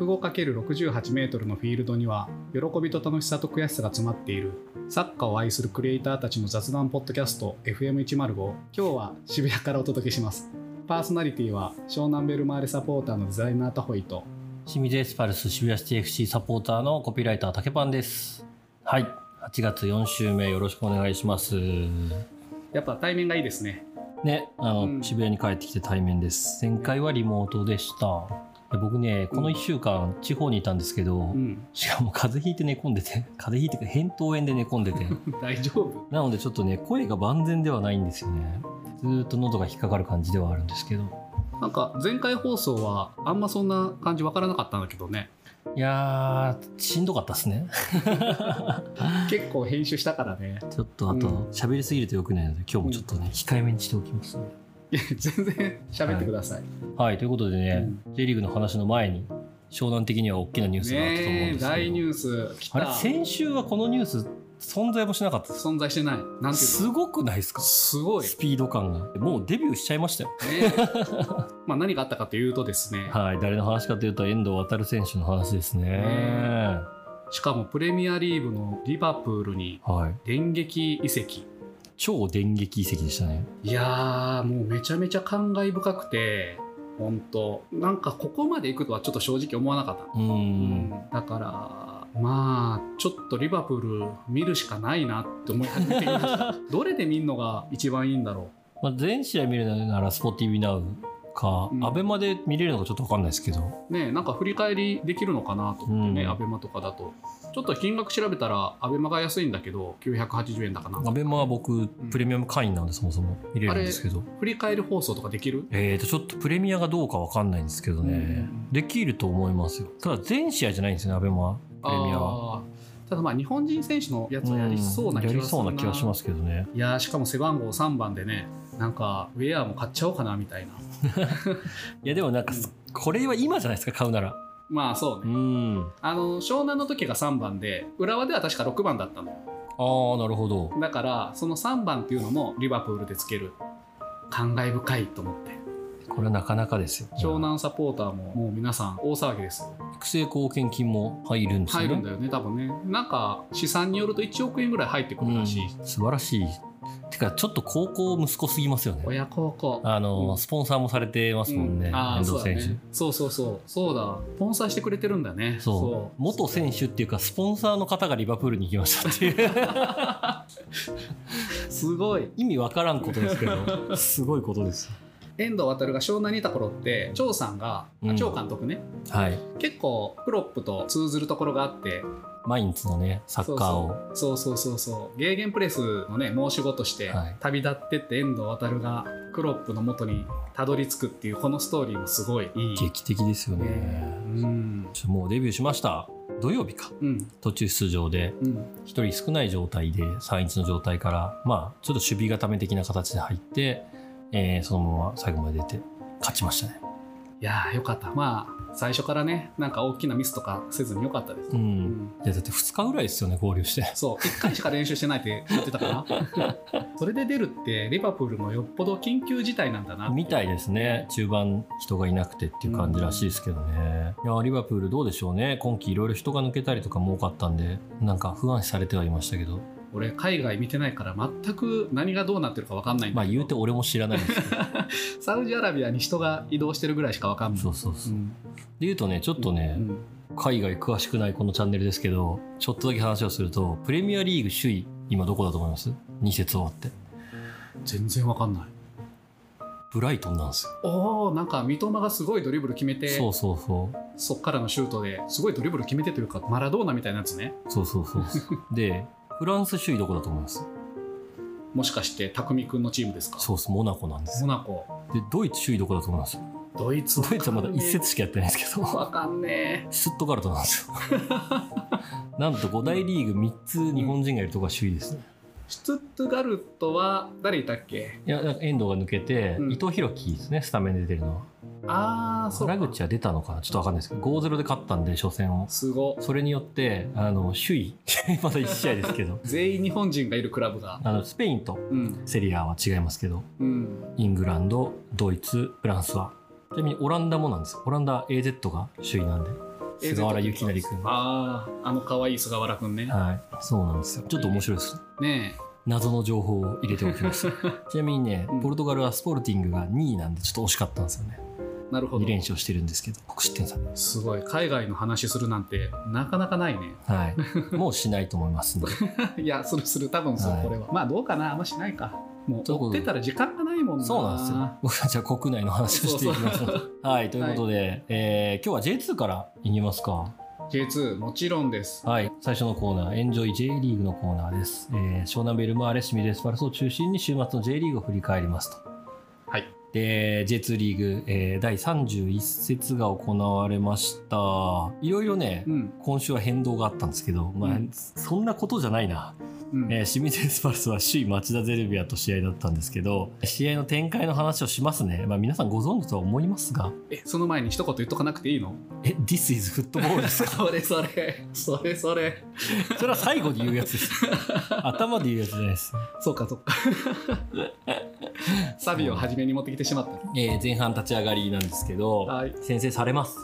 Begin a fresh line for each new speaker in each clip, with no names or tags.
105×68 メートルのフィールドには喜びと楽しさと悔しさが詰まっている。サッカーを愛するクリエイターたちの雑談ポッドキャスト FM105 今日は渋谷からお届けします。パーソナリティは湘南ベルマーレサポーターのデザイナータホイと。
清水エスパルス渋谷シティ FC サポーターのコピーライター竹パンです。はい。8月4週目よろしくお願いします。
やっぱ対面がいいですね。
ねあの、
うん。
渋谷に帰ってきて対面です。前回はリモートでした。で僕ねこの1週間地方にいたんですけど、
うん。
しかも風邪ひいて寝込んでて 風邪ひいてか扁桃炎で寝込んでて。
大丈夫。
なのでちょっとね声が万全ではないんですよね。ずーっと喉が引っかかる感じではあるんですけど。
なんか前回放送はあんまそんな感じわからなかったんだけどね。
いやーしんどかったっすね。
結構編集したからね。
ちょっとあと
うん。
喋りすぎるとよくないので今日もちょっとね控えめにしておきますね
全然喋ってください、
はい、ということでね、J リーグの話の前に、湘南的には大きなニュースがあったと思うんですけど、
大ニュース。来
あれ、
た
先週はこのニュース、存在もしなかった。
存在してない。なんていうの？
すごくないですか？
すごい。
スピード感が。もうデビューしちゃいましたよ。
ね まあ何があったかというとですね、
はい、誰の話かというと、遠藤航選手の話ですね。
ねしかもプレミアリーグのリバプールに
はい。
電撃移籍
超電撃移籍でしたね。
いやーもうめちゃめちゃ感慨深くて本当なんかここまで行くとはちょっと正直思わなかった、
うーん。
だからまあちょっとリバプール見るしかないなって思い始めていました。どれで見るのが一番いいんだろ
まあ、全試合見るなら、スポティビナウか、
うん。
アベマで見れるのかちょっとわかんないですけど、
うねなんか振り返りできるのかなと思ってね、
うん。
アベマとかだと。ちょっと金額調べたらアベマが安いんだけど980円だかな。
アベマは僕、プレミアム会員なんで、そもそも見れるんですけど。
振り返り放送とかできる？
えーと、ちょっとプレミアがどうかわかんないんですけどね、
うん。
できると思いますよ。ただ全試合じゃないんですよね、アベマは。プレミアは。
ただまあ日本人選手のやつはやりそうな気が
しますけどね。
いやーしかも背番号3番でねなんかウェアも買っちゃおうかなみたいな い
や、でもなんか、これは今じゃないですか、買うなら。
まあそう
う
ね、
ん。
あの湘南の時が3番で浦和では確か6番だったのよ
ああ、なるほど。
だからその3番っていうのもリバプールでつける感慨深いと思って
これはなかなかですよ。
湘南サポーターももう皆さん大騒ぎですよ
育成貢献金も入るんですよね。
入るんだよね多分ねなんか試算によると1億円ぐらい入ってくるらしい、
うん素晴らしい。てか、ちょっと高校息子すぎますよね。
親孝行
あの、
うん。
スポンサーもされてますもんね、
うん。
遠藤選手。
そうだね。そうそうそう。だ。スポンサーしてくれてるんだね。
そう。元選手っていうかスポンサーの方がリバプールに行きましたっていう。
すごい。
意味わからんことですけど。すごいことです。
遠藤航が湘南にいた頃って張さんが
うん。
張監督ね、
はい。
結構クロップと通ずるところがあって
マインツのねサッカーを。
そうそうそうそう。ゲーゲンプレスのね申し子として
はい。
旅立ってって遠藤航がクロップの元にたどり着くっていうこのストーリーもすごいいい。
劇的ですよね。
ねうん。
ちょもうデビューしました。土曜日か。
うん。
途中出場で。
うん。
一人少ない状態で3-1の状態からまあちょっと守備固め的な形で入って、えーそのまま最後まで出て勝ちましたね
いやーよかった。まあ最初からねなんか大きなミスとかせずによかったです、
うん、
うん。
いやだって2日ぐらいですよね合流して。
そう1回しか練習してないって言ってたかな それで出るってリバプールのよっぽど緊急事態なんだな
みたいですね。中盤人がいなくてっていう感じらしいですけどね、いやリバプールどうでしょうね。今季いろいろ人が抜けたりとかも多かったんでなんか不安視されてはいましたけど
俺海外見てないから全く何がどうなってるか分かんないん
まあ言うて俺も知らないんですけど。
サウジアラビアに人が移動してるぐらいしか分かんない。
そうそうそう。う、
ん。
で言うとねちょっとね、
うん。
海外詳しくないこのチャンネルですけどちょっとだけ話をするとプレミアリーグ首位今どこだと思います？2節終わって。
全然分かんない。
ブライトンなんですよ。
おおなんか三笘がすごいドリブル決めて
そうそうそう。
そっからのシュートですごいドリブル決めてというかマラドーナみたいなやつね。
そうそうそうそう。でフランス首位どこだと思います？
もしかして匠くんのチームですか？
そうですモナコなんです。
モナコ。
でドイツ首位どこだと思います？
ドイツ
ドイツはまだ一節しかやってないですけど。
分かんね
シュットガルトなんですよ。なんと5大リーグ3つ日本人がいるところが首位ですね、
えシュツットガルトは誰いたっけ？
いや遠藤が抜けて、
うん。
伊藤洋樹ですね。スタメンで出てるのは
ああそうか。
原口は出たのかな？ちょっと分かんないですけど5-0で勝ったんで初戦を。
すご。
それによってあの首位。まだ1試合ですけど。
全員日本人がいるクラブが。
あのスペインと
うん。
セリアは違いますけど
うん。
イングランドドイツフランスは。ちなみにオランダもなんです。よオランダ AZ が首位なんで。菅原由成君。
あああの可愛い菅原君ね。
はい。そうなんですよ。ちょっと面白いです
ね。
謎の情報を入れておきます。ちなみにね
うん。
ポルトガルはスポルティングが2位なんでちょっと惜しかったんですよね。
えなるほど。
2連勝してるんですけど得失点差
すごい。海外の話するなんてなかなかないね。
はい。もうしないと思いますんで
いやするする。多分そう、
はい。
これは。まあどうかな。あんましないか。もう追ってたら時間がないもんな。
そうなんですよ。僕たちは国内の話をしていきます。ので はい。ということで、えー今日は J2 からいきますか。
J2 もちろんです。
はい、最初のコーナー、エンジョイ J リーグのコーナーです。えー、湘南ベルマーレ、シミレスパルスを中心に週末の J リーグを振り返りますと。
はい
で、J2 リーグ、えー第31節が行われました。いろいろね、
うん
今週は変動があったんですけど、まあ、
うん
そんなことじゃないな。
うん。
えー、清水エスパルスは首位町田ゼルビアと試合だったんですけど、試合の展開の話をしますね。まあ皆さんご存知とは思いますが、
えその前に一言言っとかなくていいの？
え、This is football ですか？
それそれ。それそれ。
それは最後に言うやつです。頭で言うやつじゃないです。
そうかそうか。サビを初めに持ってきてしまった。
えー前半立ち上がりなんですけど、
はい。
先制されます。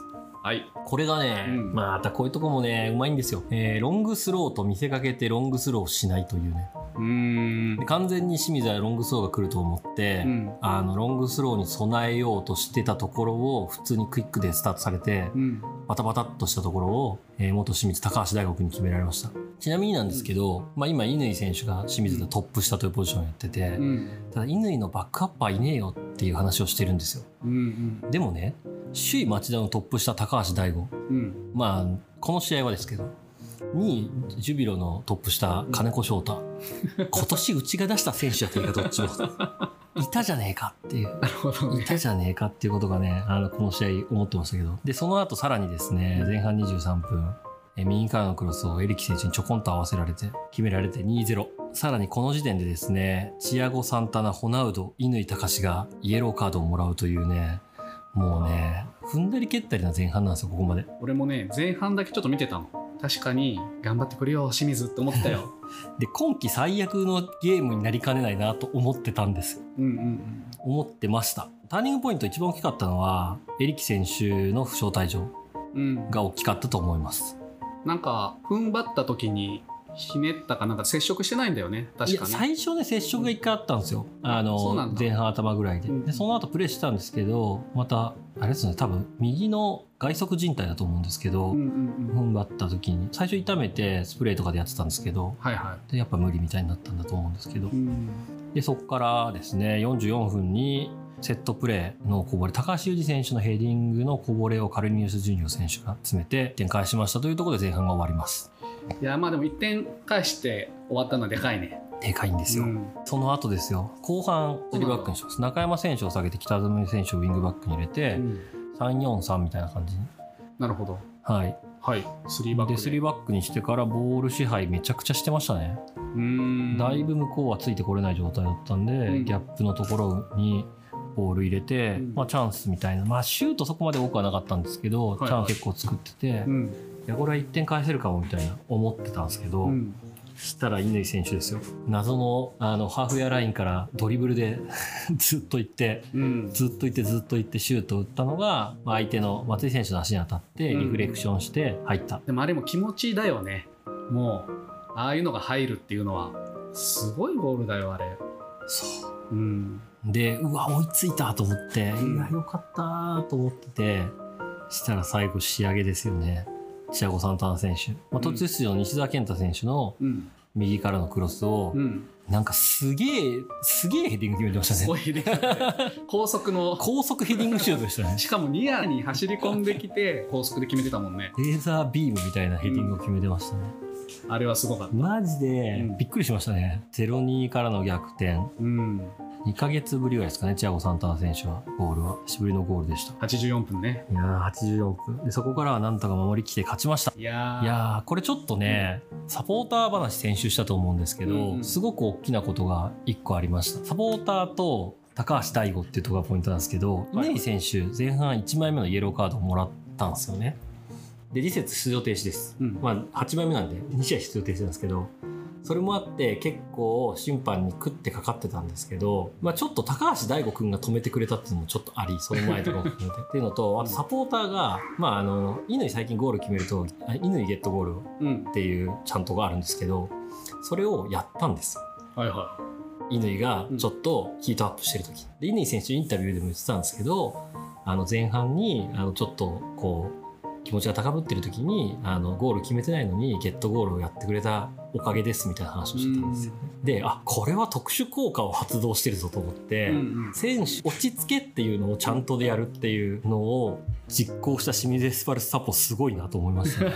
はい。
これがね、
うん。
またこういうとこもね、うまいんですよ。えーロングスローと見せかけてロングスローをしないというね。
うーん。
で完全に清水はロングスローが来ると思って、
うん。
あの、ロングスローに備えようとしてたところを普通にクイックでスタートされて、
うん。
バタバタっとしたところを、えー元清水高橋大学に決められました。ちなみになんですけど、まあ今、乾選手が清水でトップ下というポジションをやってて、
うん。
ただ乾のバックアッパーいねえよっていう話をしてるんですよ。
うん。
でもね、首位町田のトップ下高橋大吾。
うんうん
まあ、この試合はですけど、2位、ジュビロのトップ下、金子翔太。今年うちが出した選手やってるか、どっちも。いたじゃねえかっていう。
ね
いたじゃねえかっていうことがね、あの、この試合思ってましたけど。で、その後さらにですね、前半23分、え右からのクロスをエリキ選手にちょこんと合わせられて、決められて2-0。さらにこの時点でですね、チアゴ・サンタナ、ホナウド、乾隆がイエローカードをもらうというね、もうね、踏んだり蹴ったりな前半なんですよ、ここまで。
俺もね前半だけちょっと見てたの確かに頑張ってくれよ清水って思ったよ
で、今季最悪のゲームになりかねないなと思ってたんです。
うんうん
思ってました。ターニングポイント一番大きかったのは、エリキ選手の負傷退場
うんうん
が大きかったと思います。
なんか踏ん張った時にひねったかなんか接触してないんだよね。確かね
最初ね接触が一回あったんですよ。あの前半頭ぐらいで,、
うん。
でその後プレーしてたんですけどまたあれですね多分右の外側靭帯だと思うんですけど、
うんうんうん。
踏ん張った時に最初痛めてスプレーとかでやってたんですけど
はいは
でやっぱ無理みたいになったんだと思うんですけど。
いうん。
でそこからですね44分にセットプレーのこぼれ高橋祐二選手のヘディングのこぼれをカルニウス・ジュニオ選手が詰めて展開しましたというところで前半が終わります
いやまあでも1点返して終わったのはでかいね。
でかいんですよ、
うん。
その後ですよ。後半3バックにします。中山選手を下げて北爪選手をウィングバックに入れて、
うん。
343みたいな感じ。に
なるほど。
はい。
はい。3バック
で。3バックにしてからボール支配めちゃくちゃしてましたね、
うーん。
だいぶ向こうはついてこれない状態だったんで、
うん。
ギャップのところにボール入れて、
うん。
まあ、チャンスみたいな。まあシュートそこまで多くはなかったんですけど、
はいはい。
チャンス結構作ってて、い
うん
やこれは1点返せるかもみたいな思ってたんですけど、
うん。
したら乾選手ですよ。謎のあのハーフウェアラインからドリブルで ずっと行って
うん。
ずっと行ってずっと行ってシュートを打ったのが、まあ、相手の松井選手の足に当たって
うん。
リフレクションして入った、
でもあれも気持ちだよね。もうああいうのが入るっていうのはすごいボールだよあれ。
そう。
うん。
でうわ追いついたと思って、
うん。
うわよかったと思っててしたら最後仕上げですよねチアゴ・サンタナ選手、まあ、途中出場の西澤健太選手の
うん。
右からのクロスを、
うん。
なんかすげえすげえヘディング決めてましたね。
高速の。
高速ヘディングシュートでしたね。
しかもニアに走り込んできて高速で決めてたもんね。
レーザービームみたいなヘディングを決めてましたね、
あれはすごかった。
マジで
うん。
びっくりしましたね、0-2からの逆転。
うん
2ヶ月ぶりぐらいですかねチアゴ・サンタナ選手は。ゴールは。久しぶりのゴールでした。
84分ね。
いやー84分。でそこからはなんとか守りきって勝ちました。
いやー。
いやーこれちょっとね、サポーター話先週したと思うんですけど、
うん。うん
すごく大きなことが1個ありました。サポーターと高橋大吾っていうところがポイントなんですけど
はい。
乾選手前半1枚目のイエローカードをもらったんですよね。で次節出場停止です。
うん。
まあ、8枚目なんで2試合出場停止なんですけどそれもあって結構審判に食ってかかってたんですけど、まあ、ちょっと高橋大悟君が止めてくれたっていうのもちょっとありその前とかも含めて。っていうのとあとサポーターが、まあ、あの乾最近ゴール決めるとあ乾ゲットゴール
うん。
っていうちゃんとがあるんですけどそれをやったんですよ。
はいは
乾がちょっとヒートアップしてる時。で乾選手インタビューでも言ってたんですけどあの前半にあのちょっとこう気持ちが高ぶってる時にあのゴール決めてないのにゲットゴールをやってくれたおかげですみたいな話をしてたんですよね。であこれは特殊効果を発動してるぞと思って、
うんうん
選手落ち着けっていうのをちゃんとでやるっていうのを実行した清水エスパルスサポすごいなと思いましたね。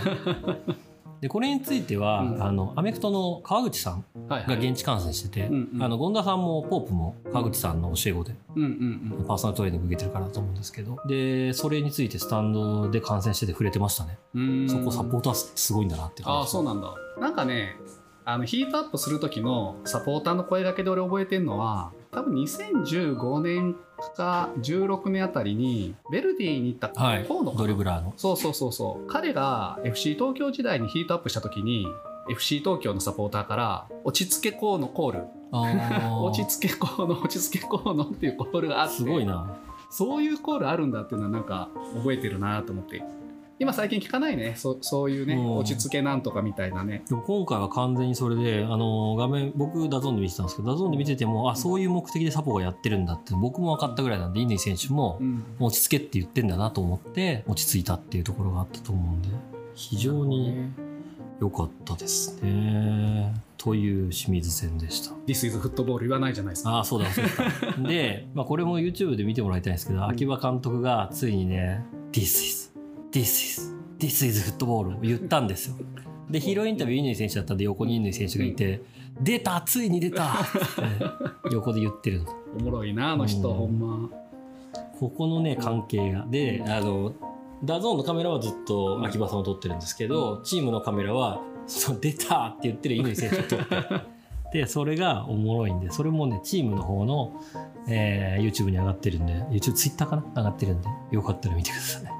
でこれについては、
うん。
あのアメフトの川口さんが現地観戦してて、あの権田さんもポープも川口さんの教え子で
うんうんうん。
パーソナルトレーニング受けてるからだと思うんですけど。でそれについてスタンドで観戦してて触れてましたね、そこサポーターすごいんだなって
ああそう
な
なんだ。なんかねあのヒートアップする時のサポーターの声掛けで俺覚えてるのは多分2015年か16年あたりにヴェルディに行った
はい。
河野かな
ドリブラーの。
そうそうそうそう。彼が FC 東京時代にヒートアップした時に FC 東京のサポーターから「落ち着け河野コール」「落ち着け河野落ち着け河野」っていうコールがあって。
すごいな。
そういうコールあるんだっていうのはなんか覚えてるなと思って今最近聞かないねそそういうね
うん
落ち着けなんとかみたいなね
でも今回は完全にそれであの画面僕 DAZNで見てたんですけど DAZNで見ててもあそういう目的でサポがやってるんだって僕も分かったぐらいなんで乾選手も
うん
落ち着けって言ってんだなと思って落ち着いたっていうところがあったと思うんで非常に良かったですね。という清水戦でした。
This is フットボール言わないじゃないですか
ああ、そうだ、そうだ。で、まあ、これも YouTube で見てもらいたいんですけど、秋葉監督がついにね、This is, this is, this is フットボールを言ったんですよ。で、ヒーローインタビュー、乾選手だったんで、横に乾選手がいて、出たついに出た横で言ってるの。
おもろいなあの人
うん
ほんま
ここのね、関係が。で、あの、 DAZNのカメラはずっと秋葉さんを撮ってるんですけど、チームのカメラは、そう出たって言ってる乾選手を撮って。で、それがおもろいんで、それもね、チームの方の、えー YouTube に上がってるんで、YouTube、Twitter かな？上がってるんで、よかったら見てください。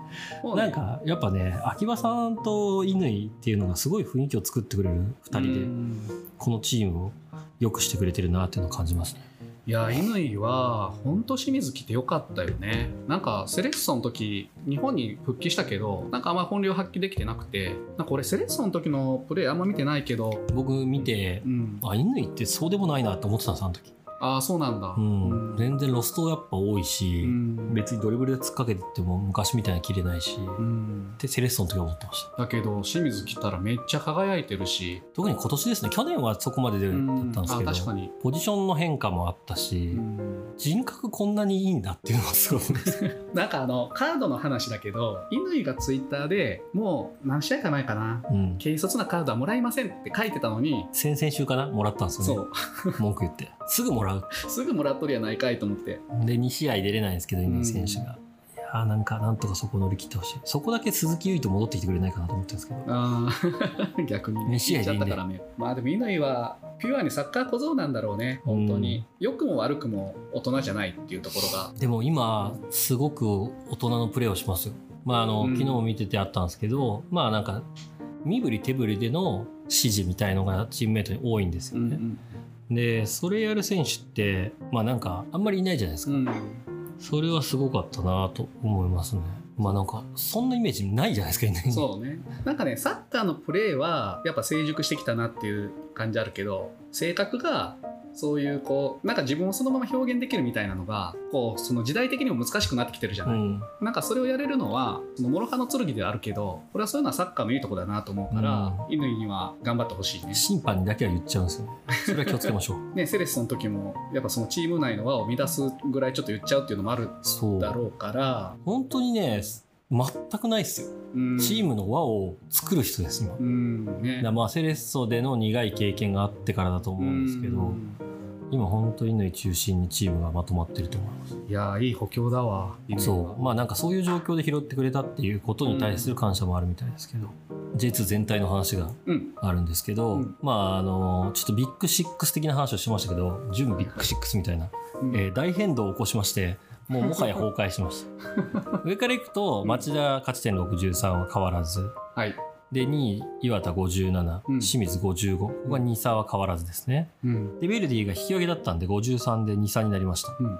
なんか、やっぱね、秋葉さんと乾っていうのがすごい雰囲気を作ってくれる二人
う
で、
ん。
このチームを良くしてくれてるなっていうのを感じますね。
いや乾は本当清水来てよかったよね。なんかセレッソの時日本に復帰したけどなんかあんま本領発揮できてなくてなんか俺セレッソの時のプレーあんま見てないけど。
僕見て
う、ん。
あ、乾ってそうでもないなって思ってたんです、あの時。
ああそうなんだ。
うん、全然ロストやっぱ多いし、
うん。
別にドリブルで突っかけてっても昔みたいに切れないし、
うん。
でセレッソの時は思ってました。
だけど清水来たらめっちゃ輝いてるし。
特に今年ですね去年はそこまででだったんですけど、
あ確かに、
ポジションの変化もあったし、
うん。
人格こんなにいいんだっていうのがすごい
なんかあのカードの話だけど乾がツイッターでもう何試合か前かな
うん。
軽率なカードはもらいませんって書いてたのに
先々週かなもらったんです
そ
よね。
う。
文句言ってすぐもらう。
すぐもらっとるやないかいと思って。
で2試合出れないんですけど
うん
乾選手が、いやーなんかなんとかそこ乗り切ってほしい。そこだけ鈴木唯人戻ってきてくれないかなと思ってるんですけど。
あー。逆にね。
二試合でいいんで
言っちゃったからね。まあでも乾はピュアにサッカー小僧なんだろうね。本当に。良くも悪くも大人じゃないっていうところが。
でも今すごく大人のプレーをしますよ。まああの、
うん。
昨日も見ててあったんですけどまあなんか身振り手振りでの指示みたいのがチームメイトに多いんですよね。でそれやる選手ってまあなんかあんまりいないじゃないですか。
うん
それはすごかったなと思いますね。まあなんかそんなイメージないじゃないですかいない
そうねなんかねサッカーのプレーはやっぱ成熟してきたなっていう感じあるけど性格がそういうこうなんか自分をそのまま表現できるみたいなのがこうその時代的にも難しくなってきてるじゃない、
うん、
なんかそれをやれるのはその諸刃の剣ではあるけどこれはそういうのはサッカーのいいとこだなと思うから
う
乾、には頑張ってほしいね。
審判にだけは言っちゃうんですよ。ね。それは気をつけましょう。
ねセレッソの時もやっぱそのチーム内の輪を乱すぐらいちょっと言っちゃうっていうのもある
そう
だろうから、
本当にね全くないですよ。
うん、
チームの輪を作る人です今。
うん。ね。
だまあセレッソでの苦い経験があってからだと思うんですけど、
うん。
今本当に乾中心にチームがまとまってると思います。
いやーいい補強だわ
そう。まあなんかそういう状況で拾ってくれたっていうことに対する感謝もあるみたいですけど、J2 全体の話が
うん。
あるんですけど、
うん。
まああのちょっとビッグシックス的な話をしましたけど準ビッグシックスみたいな、
うん。
えー大変動を起こしましてもうもはや崩壊しました 上からいくと町田勝ち点63は変わらず
はい
で、2位、岩田57、
うん
清水55。ここが2差は変わらずですね。
うん
で、ヴェルディが引き分けだったんで、53で2差になりました。
うん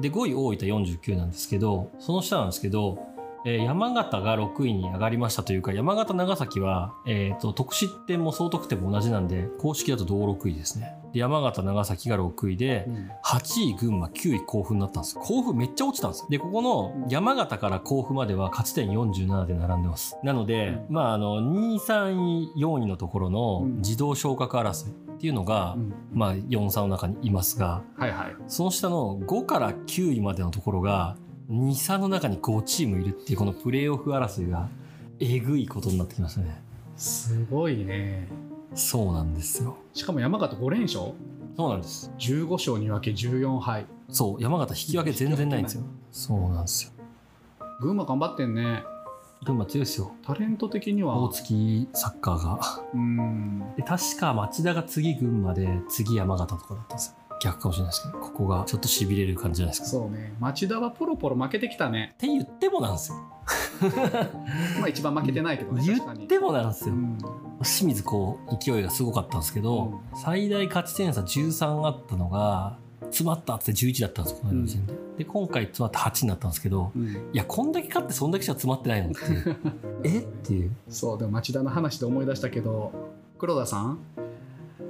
で、5位、大分49なんですけど、その下なんですけど、えー山形が6位に上がりましたというか、山形、長崎は、えっ、と、得失点も総得点も同じなんで、公式だと同6位ですね。で、山形、長崎が6位で、8位群馬9位甲府になったんです。よ甲府めっちゃ落ちたんですよ。でここの山形から甲府までは勝ち点47で並んでます。なので、まああの2位3位4位のところの
うん。
自動昇格争いっていうのが、
うん。
まあ4差の中にいますが
はいはい。
その下の5から9位までのところが2差の中に5チームいるっていうこのプレーオフ争いがえぐいことになってきましたね。
すごいね。
そうなんですよ。
しかも山形5連勝。
そうなんです。
15勝2分け14敗。
そう山形引き分け全然ないんですよ。そうなんですよ。
群馬頑張ってんね。
群馬強いですよ。
タレント的には。
大月サッカーが。
うん。
で確か町田が次群馬で次山形とかだったんですよ逆かもしれないですけどここがちょっとしびれる感じじゃないですか。
そうね。町田はポロポロ負けてきたね。
って言ってもなんですよ。
まあ一番負けてないけどね
言
確かに。
ってもなんですよ。
うん。
清水こう勢いがすごかったんですけど、最大勝ち点差13あったのが詰まったって11だったんですよこの時点で、で今回詰まって8になったんですけど
うん。
いやこんだけ勝ってそんだけしか詰まってないのっていう。え？っていう。
そうでも町田の話で思い出したけど黒田さん？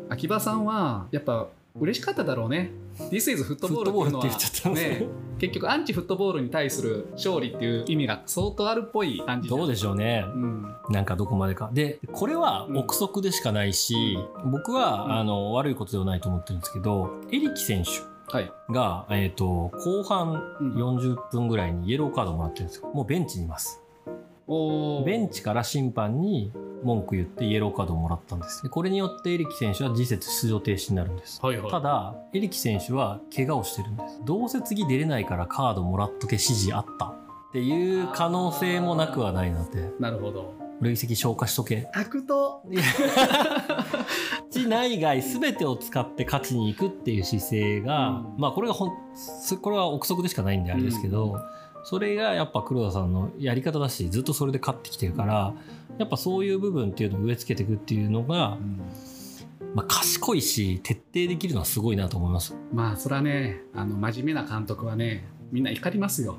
秋葉さんはやっぱ嬉しかっただろうね。This is フットボールっていうの？はね結局アンチフットボールに対する勝利っていう意味が相当あるっぽい感じ
どうでしょうね。
うん。
なんかどこまでか。で、これは憶測でしかないし、僕は、
うん。
あの、悪いことではないと思ってるんですけど、エリキ選手
はい、
が、えっ、と、後半
うん。
40分ぐらいにイエローカードもらってるんですよ。もうベンチにいます。ベンチから審判に文句言ってイエローカードをもらったんです。でこれによってエリキ選手は次節出場停止になるんです。
はいはい
ただ、エリキ選手は怪我をしてるんです。どうせ次出れないからカードもらっとけ指示あったっていう可能性もなくはないなって。
なるほど
累積消化しとけ。
悪党
地内外全てを使って勝ちに行くっていう姿勢が、
うん
まあこれがほんそこれは憶測でしかないんであれですけど、それがやっぱ黒田さんのやり方だしずっとそれで勝ってきてるからやっぱそういう部分っていうのを植え付けていくっていうのが、まあ、賢いし徹底できるのはすごいなと思います。
まあそれはねあの真面目な監督はねみんな怒りますよ。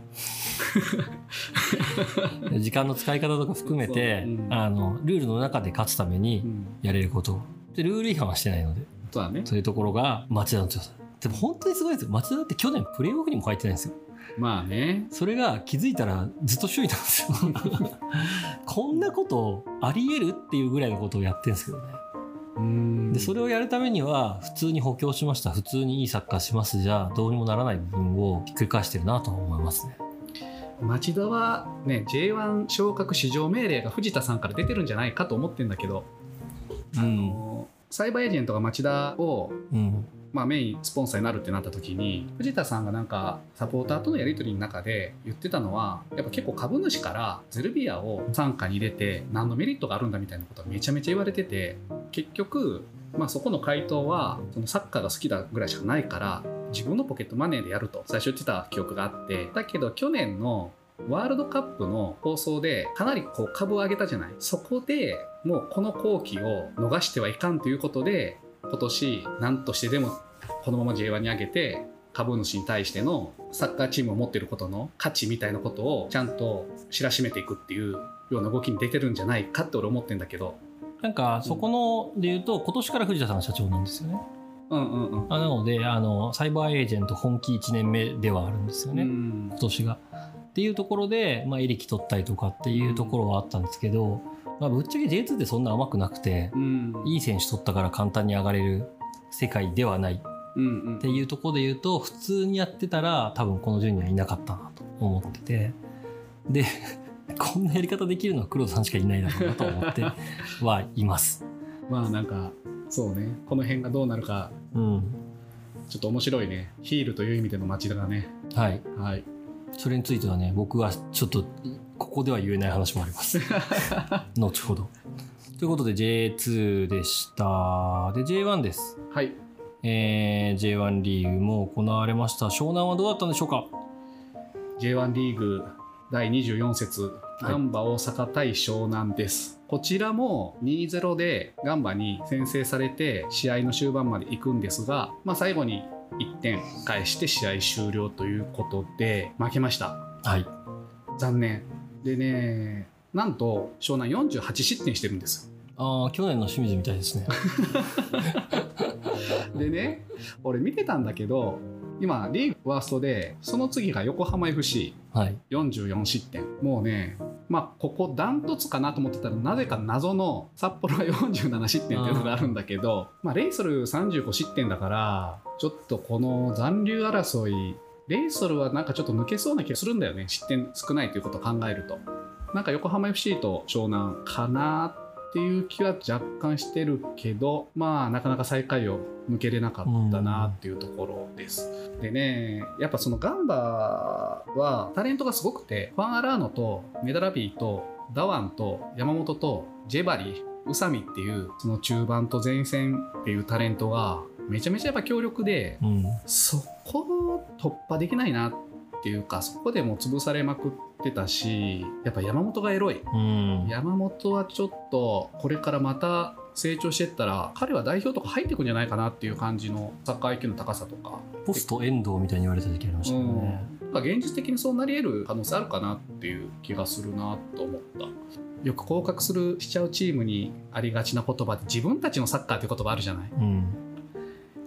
時間の使い方とか含めて、
そううん。
あのルールの中で勝つため
う
に
ん。
やれること。でルール違反はしてないので
そうだね。
そういうところが町田の強さでも本当にすごいですよ。町田だって去年プレーオフにも入ってないんですよ
まあね。
それが気づいたらずっと首位なんですよ。こんなことあり得るっていうぐらいのことをやってるんですけどね。
うん。
でそれをやるためには普通に補強しました。普通にいいサッカーしますじゃどうにもならない部分をひっくり返してるなとは思いますね。
町田はね J1 昇格市場命令が藤田さんから出てるんじゃないかと思ってんだけど、あ
うん。
のサイバーエージェントが町田を、
うん
まあ、メインスポンサーになるってなった時に藤田さんがなんかサポーターとのやり取りの中で言ってたのはやっぱ結構株主からゼルビアを傘下に入れて何のメリットがあるんだみたいなことはめちゃめちゃ言われてて結局、まあ、そこの回答はそのサッカーが好きだぐらいしかないから自分のポケットマネーでやると最初言ってた記憶があってだけど去年のワールドカップの放送でかなりこう株を上げたじゃない。そこでもうこの好機を逃してはいかんということで今年何としてでもこのまま J1 に上げて株主に対してのサッカーチームを持っていることの価値みたいなことをちゃんと知らしめていくっていうような動きに出てるんじゃないかって俺思ってんだけど。
なんかそこので言うと今年から藤田さんが社長なんですよね。
うんうんうん。
あなのであのサイバーエージェント本気1年目ではあるんですよね、
うん。
今年が。っていうところで、まあ、エリキ取ったりとかっていうところはあったんですけど、まあ、ぶっちゃけ J2 ってそんな甘くなくて、
うん。
いい選手取ったから簡単に上がれる世界ではない。っていうところで言うと普通にやってたら多分この順位にはいなかったなと思ってて。で こんなやり方できるのは黒田さんしかいないだろうなと思って はいます。
まあなんかそうね。この辺がどうなるか
うん。
ちょっと面白いね。ヒールという意味での町田がね。
はい、
はい。
それについてはね僕はちょっとここでは言えない話もあります 後ほどということで J2 でしたで J1 です
はい
えー J1 リーグも行われました湘南はどうだったんでしょうか
？J1 リーグ第24節
はい
ガンバ大阪対湘南です。こちらも2-0でガンバに先制されて試合の終盤まで行くんですが、まあ、最後に1点返して試合終了ということで負けました。
はい。
残念。でね、なんと湘南48失点してるんですよ。
ああ、去年の清水みたいですね。
でね、俺見てたんだけど、今リーグワーストでその次が横浜 FC。
はい。
44失点もうねまあここダントツかなと思ってたらなぜか謎の札幌は47失点っていうのがあるんだけどまあレイソル35失点だからちょっとこの残留争いレイソルはなんかちょっと抜けそうな気がするんだよね失点少ないということを考えるとなんか横浜 FC と湘南かなっていう気は若干してるけどまあなかなか最下位を抜けれなかったなっていうところです。でねやっぱそのガンバはタレントがすごくてファン・アラーノとメダラビーとダワンと山本とジェバリー宇佐美っていうその中盤と前線っていうタレントがめちゃめちゃやっぱ強力で
うん。
そこを突破できないなっていうかそこでもう潰されまくってたしやっぱ山本がエロい
うん。
山本はちょっとこれからまた成長していったら彼は代表とか入ってくんじゃないかなっていう感じのサッカー IQ の高さとか
ポスト遠藤みたいに言われた時ありましたけどね。
まあ現実的にそうなり得る可能性あるかなっていう気がするなと思ったよく降格するしちゃうチームにありがちな言葉で自分たちのサッカーっていう言葉あるじゃない
うん。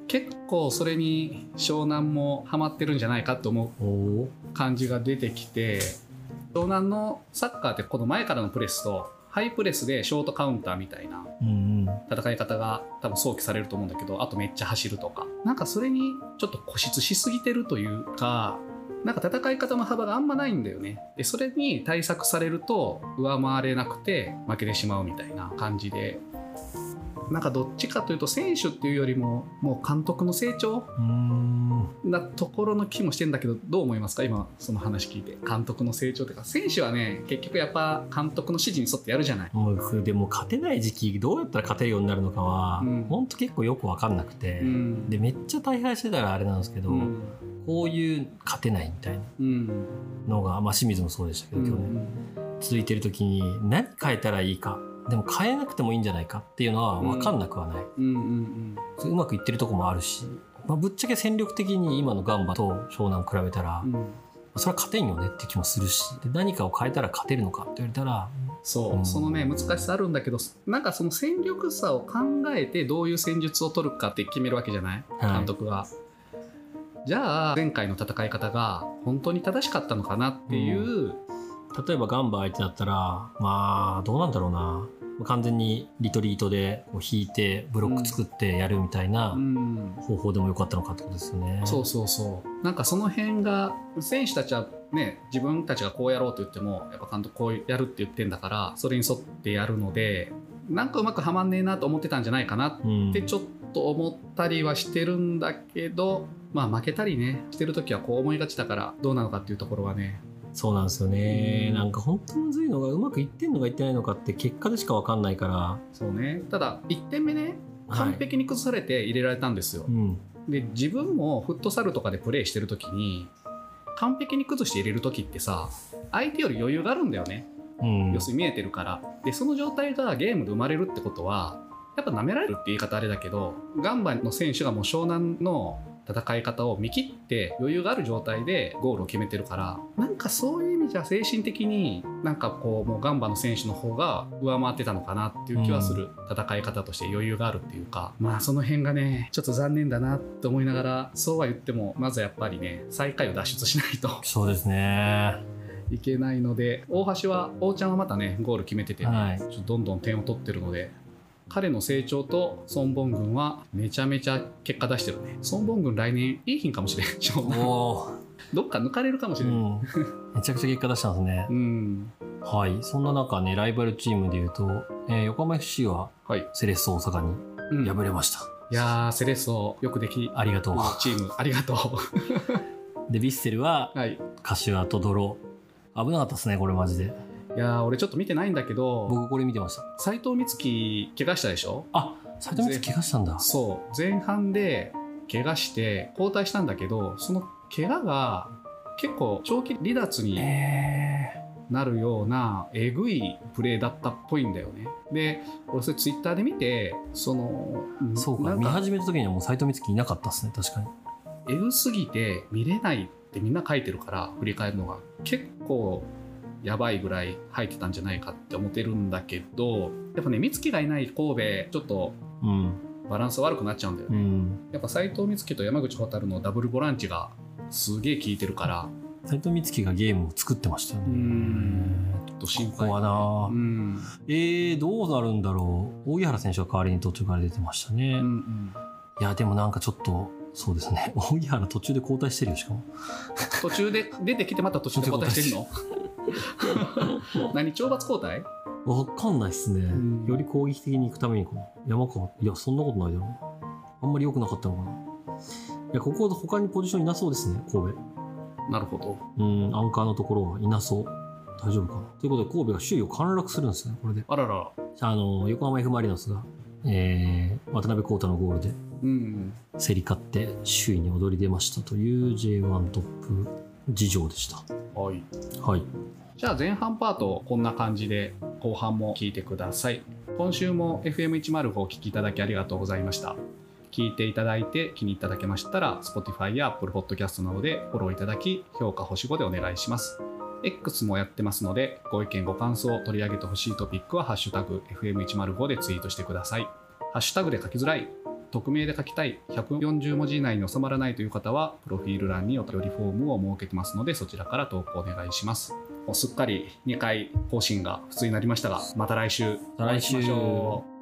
結構それに湘南もハマってるんじゃないかと思。う感じが出てきて湘南のサッカーってこの前からのプレスとハイプレスでショートカウンターみたいな。戦い方が多分想起されると思うんだけどあとめっちゃ走るとかなんかそれにちょっと固執しすぎてるというかなんか戦い方の幅があんまないんだよねでそれに対策されると上回れなくて負けてしまうみたいな感じでなんかどっちかというと選手っていうよりももう監督の成長。なところの気もしてんだけどどう思いますか？今その話聞いて。監督の成長というか選手はね結局やっぱ監督の指示に沿ってやるじゃない。
もうでも勝てない時期どうやったら勝てるようになるのかは、
うん。
ほんと結構よく分かんなくて、
うん。
でめっちゃ大敗してたらあれなんですけど、
うん。
こういう勝てないみたいな
うん。
のが、まあ、清水もそうでしたけど、
うん。
去年続いてる時に何変えたらいいかでも変えなくてもいいんじゃないかっていうのは分かんなくはない、
うんうん
それうまくいってるとこもあるし、まあ、ぶっちゃけ戦力的に今のガンバと湘南比べたら、
うん。うん
それは勝てんよねって気もするしで何かを変えたら勝てるのかって言われたら
そう、
うん。
そのね難しさあるんだけどなんかその戦力差を考えてどういう戦術を取るかって決めるわけじゃない？
はい。
監督が、じゃあ前回の戦い方が本当に正しかったのかなっていう、
例えばガンバ相手だったらまあどうなんだろうな完全にリトリートでこう引いてブロック作ってやるみたいな
うん。
方法でもよかったのかってことですよね。
そうそうそう。なんかその辺が選手たちはね自分たちがこうやろうと言ってもやっぱ監督こうやるって言ってんだからそれに沿ってやるのでなんかうまくはまんねえなと思ってたんじゃないかな
うん。
ってちょっと思ったりはしてるんだけど、まあ負けたりねしてる時はこう思いがちだからどうなのかっていうところはね
そうなんですよね、
うん。
なんか本当むずいのがうまくいってんのかいってないのかって結果でしか分かんないから、
そうね。ただ1点目ね
はい。
完璧に崩されて入れられたんですよ、
うん、
で自分もフットサルとかでプレーしてる時に完璧に崩して入れる時ってさ相手より余裕があるんだよね。
うん。
要するに見えてるから。でその状態がゲームで生まれるってことはやっぱ舐められるって言い方あれだけどガンバの選手がもう湘南の戦い方を見切って余裕がある状態でゴールを決めてるからなんかそういう意味じゃ精神的になんかこうもうガンバの選手の方が上回ってたのかなっていう気はする、戦い方として余裕があるっていうか。まあその辺がねちょっと残念だなって思いながらそうは言ってもまずやっぱりね最下位を脱出しないと
そうですね。
いけないので大橋は大ちゃんはまたねゴール決めててね、
はい。
ちょっとどんどん点を取ってるので彼の成長と孫ン軍はめちゃめちゃ結果出してるね。孫ン軍来年いい品かもしれん。湘南
おお、
どっか抜かれるかもしれん。
うん、めちゃくちゃ結果出したんですね。
うん、
はい。そんな中ねライバルチームでいうと、えー横浜 FC は
はい、
セレッソ大阪に
うん。
敗れました、
いやーセレッソよくでき
ありがとう。
チーム。ありがとう。
でヴィッセルは
はい。
柏と泥危なかったですねこれマジで
いやー俺ちょっと見てないんだけど
僕これ見てました。
斎藤光希怪我したでしょ？
あ斉藤光怪我したんだ。
そう。前半で怪我して交代したんだけどその怪我が結構長期離脱に
え
なるようなえぐいプレーだったっぽいんだよね。で俺それツイッターで見てその
そうか見始めた時にはもう斎藤光希いなかったっすね確かに。
えぐすぎて見れないってみんな書いてるから振り返るのが。結構やばいぐらい入ってたんじゃないかって思ってるんだけどやっぱね美月がいない神戸ちょっと
うん。
バランス悪くなっちゃうんだよね、
うん。
やっぱ斎藤美月と山口蛍のダブルボランチがすげえ効いてるから。
斎藤光希がゲームを作ってましたよね。
うんちょっと心配。
ここはな、
うん。
えー、どうなるんだろう。扇原選手は代わりに途中から出てましたね、
うんうん。
いやでもなんかちょっとそうですね。扇原途中で交代してるよしかも。
途中で出てきてまた途中で交代してるの？何懲罰交代？
わかんないっすね、
ん。
より攻撃的に行くためにこの山川。いやそんなことないだろ。うあんまり良くなかったのかな。いやここ他にポジションいなそうですね神戸。
なるほど。
うんアンカーのところはいなそう。大丈夫かな。ということで神戸が首位を陥落するんですねこれで。
あらら。
あの横浜 F・ マリノスが、えー渡辺浩太のゴールで
うん。
競り勝って首位に躍り出ましたという J1 トップ事情でした
はい。
はい。
じゃあ前半パートこんな感じで後半も聞いてください。今週も FM105 お聞きいただきありがとうございました。聞いていただいて気に入いただけましたら Spotify や Apple Podcast などでフォローいただき評価星5でお願いします。X もやってますのでご意見ご感想取り上げてほしいトピックは「ハッシュタグ #FM105」でツイートしてください。ハッシュタグで書きづらい匿名で書きたい140文字以内に収まらないという方はプロフィール欄にお便りフォームを設けてますのでそちらから投稿お願いします。もうすっかり2回更新が普通になりましたがまた来週
また来週
お会いしましょう。